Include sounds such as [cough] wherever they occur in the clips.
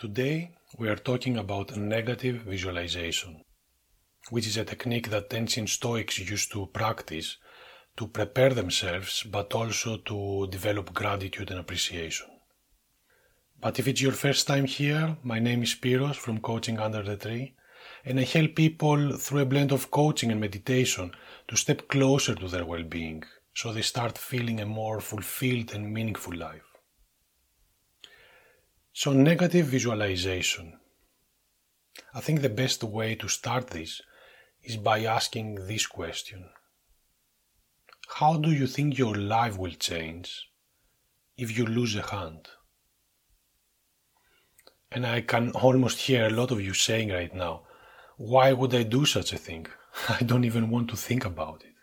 Today we are talking about negative visualization, which is a technique that ancient Stoics used to practice to prepare themselves but also to develop gratitude and appreciation. But if it's your first time here, my name is Spiros from Coaching Under the Tree, and I help people through a blend of coaching and meditation to step closer to their well being so they start feeling a more fulfilled and meaningful life. So, negative visualization. I think the best way to start this is by asking this question How do you think your life will change if you lose a hand? And I can almost hear a lot of you saying right now, Why would I do such a thing? [laughs] I don't even want to think about it.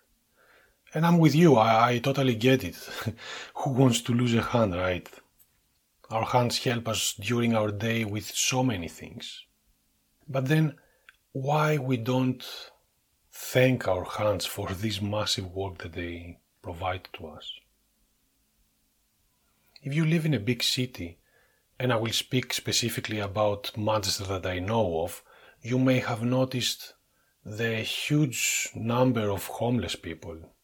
And I'm with you, I, I totally get it. [laughs] Who wants to lose a hand, right? Our hands help us during our day with so many things. But then, why we don't thank our hands for [laughs] this massive work that they provide to us? If you live in a big city, and I will speak specifically about Manchester that I know of, you may have noticed the huge number of homeless people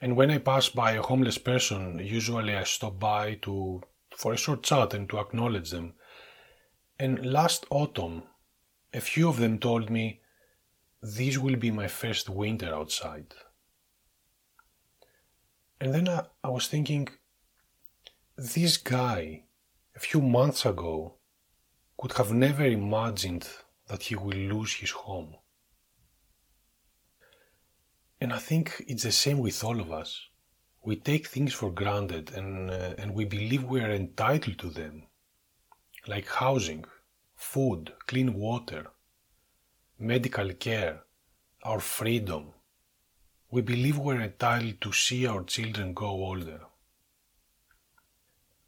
and when I pass by a homeless person, usually I stop by to for a short chat and to acknowledge them. And last autumn, a few of them told me, This will be my first winter outside. And then I, I was thinking, this guy, a few months ago, could have never imagined that he will lose his home. And I think it's the same with all of us. We take things for granted and, uh, and we believe we are entitled to them, like housing, food, clean water, medical care, our freedom. We believe we're entitled to see our children grow older.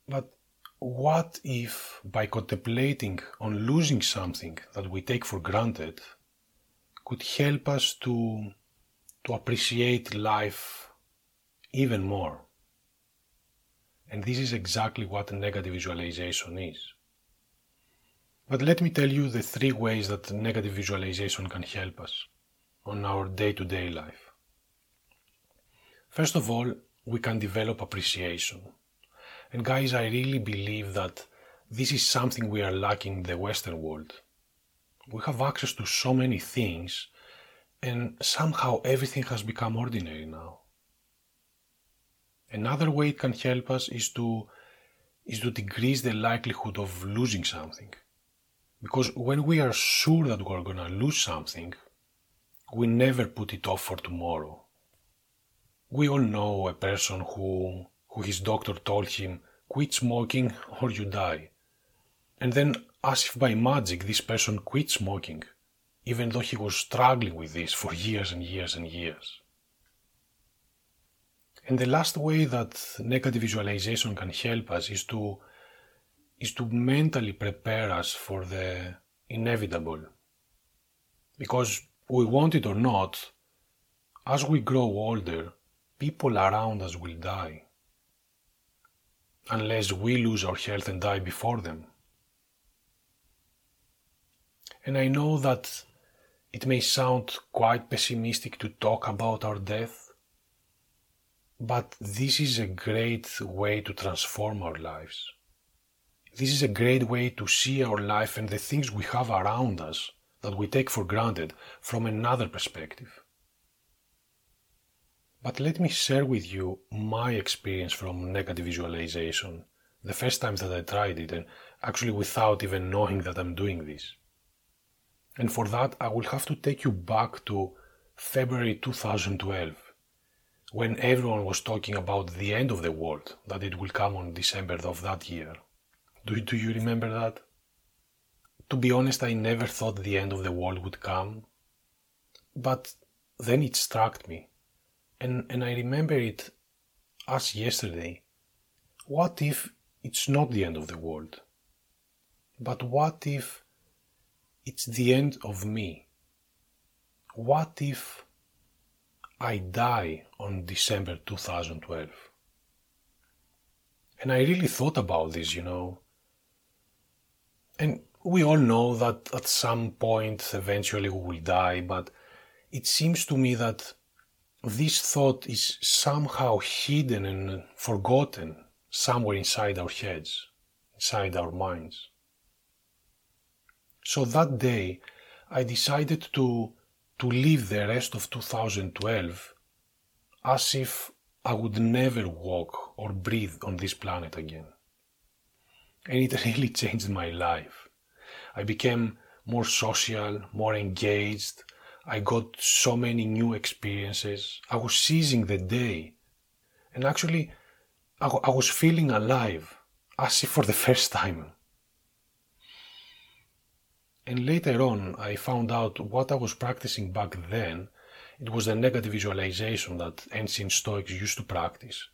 But what if, by contemplating on losing something that we take for granted, could help us to to appreciate life even more. And this is exactly what negative visualization is. But let me tell you the three ways that negative visualization can help us on our day to day life. First of all, we can develop appreciation. And guys, I really believe that this is something we are lacking in the Western world. We have access to so many things and somehow everything has become ordinary now. Another way it can help us is to is to decrease the likelihood of losing something. Because when we are sure that we're gonna lose something, we never put it off for tomorrow. We all know a person who who his doctor told him, quit smoking or you die. And then as if by magic this person quit smoking even though he was struggling with this for years and years and years. And the last way that negative visualization can help us is to is to mentally prepare us for the inevitable. Because we want it or not, as we grow older, people around us will die. Unless we lose our health and die before them. And I know that it may sound quite pessimistic to talk about our death, but this is a great way to transform our lives. This is a great way to see our life and the things we have around us that we take for granted from another perspective. But let me share with you my experience from negative visualization, the first time that I tried it, and actually without even knowing that I'm doing this. And for that, I will have to take you back to February 2012, when everyone was talking about the end of the world, that it will come on December of that year. Do, do you remember that? To be honest, I never thought the end of the world would come. But then it struck me, and, and I remember it as yesterday. What if it's not the end of the world? But what if it's the end of me. What if I die on December 2012? And I really thought about this, you know. And we all know that at some point eventually we will die, but it seems to me that this thought is somehow hidden and forgotten somewhere inside our heads, inside our minds. So that day, I decided to, to live the rest of 2012 as if I would never walk or breathe on this planet again. And it [laughs] really changed my life. I became more social, more engaged. I got so many new experiences. I was seizing the day. And actually, I, I was feeling alive, as if for the [laughs] first time. And later on, I found out what I was practicing back then. It was the negative visualization that ancient Stoics used to practice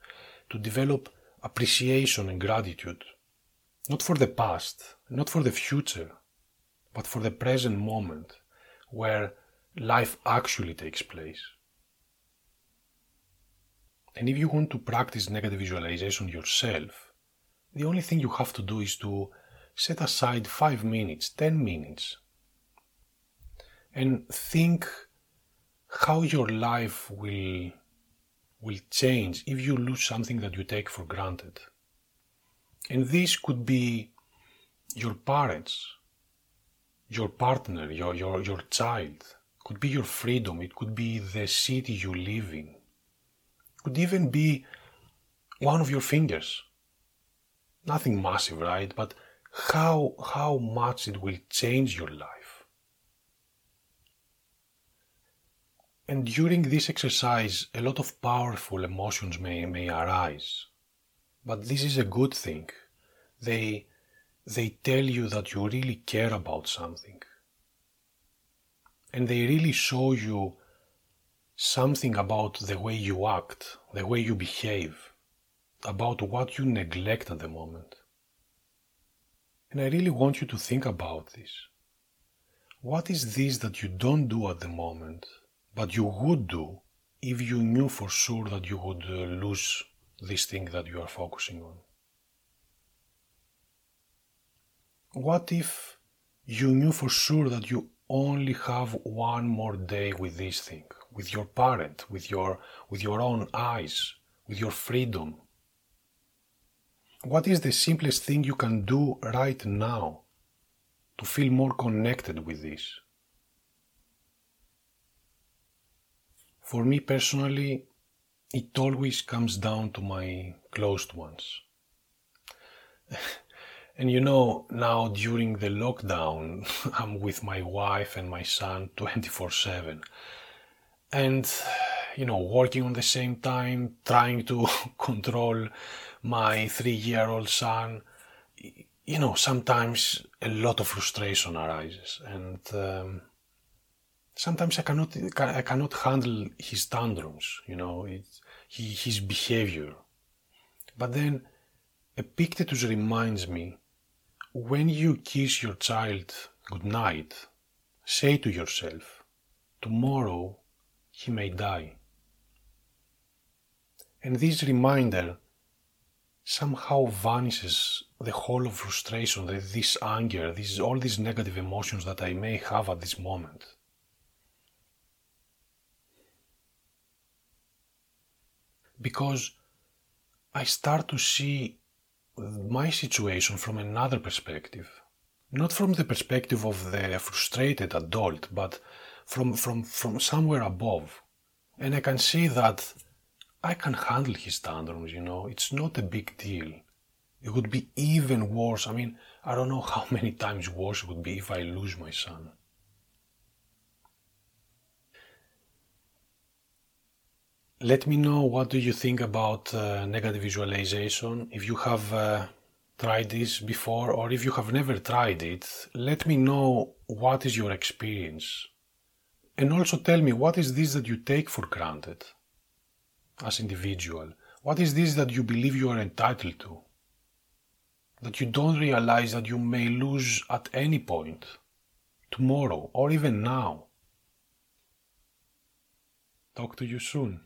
to develop appreciation and gratitude, not for the past, not for the future, but for the present moment where life actually takes place. And if you want to practice negative visualization yourself, the only thing you have to do is to set aside 5 minutes, 10 minutes, and think how your life will, will change if you lose something that you take for granted. And this could be your parents, your partner, your, your, your child, could be your freedom, it could be the city you live in, could even be one of your fingers. Nothing massive, right? But how, how much it will change your life. And during this exercise, a lot of powerful emotions may, may arise. But this is a good thing. They, they tell you that you really care about something. And they really show you something about the way you act, the way you behave, about what you neglect at the moment. And I really want you to think about this. What is this that you don't do at the moment, but you would do if you knew for sure that you would uh, lose this thing that you are focusing on? What if you knew for sure that you only have one more day with this thing, with your parent, with your, with your own eyes, with your freedom, what is the simplest thing you can do right now to feel more connected with this? For me personally, it always comes down to my closed ones. [laughs] and you know, now during the lockdown, [laughs] I'm with my wife and my son 24 7. And, you know, working on the same time, trying to [laughs] control my three year old son, you know, sometimes a lot of frustration arises and um, sometimes I cannot, I cannot handle his tantrums, you know, his behavior. But then Epictetus reminds me, when you kiss your child good night, say to yourself, tomorrow he may die. And this reminder somehow vanishes the whole of frustration, this anger, this, all these negative emotions that I may have at this moment. Because I start to see my situation from another perspective. Not from the perspective of the frustrated adult, but from, from, from somewhere above. And I can see that I can handle his tantrums, you know, it's not a big deal. It would be even worse. I mean, I don't know how [laughs] many times worse it would be if I lose my son. Let me know what do you think about uh, negative visualization. If you have uh, tried this before or if you have never tried it, let me know what is your experience. And also tell me what is this that you take for granted as individual? What is this that you believe you are entitled to? That you don't realize that you may lose at any point, tomorrow, or even now. Talk to you soon.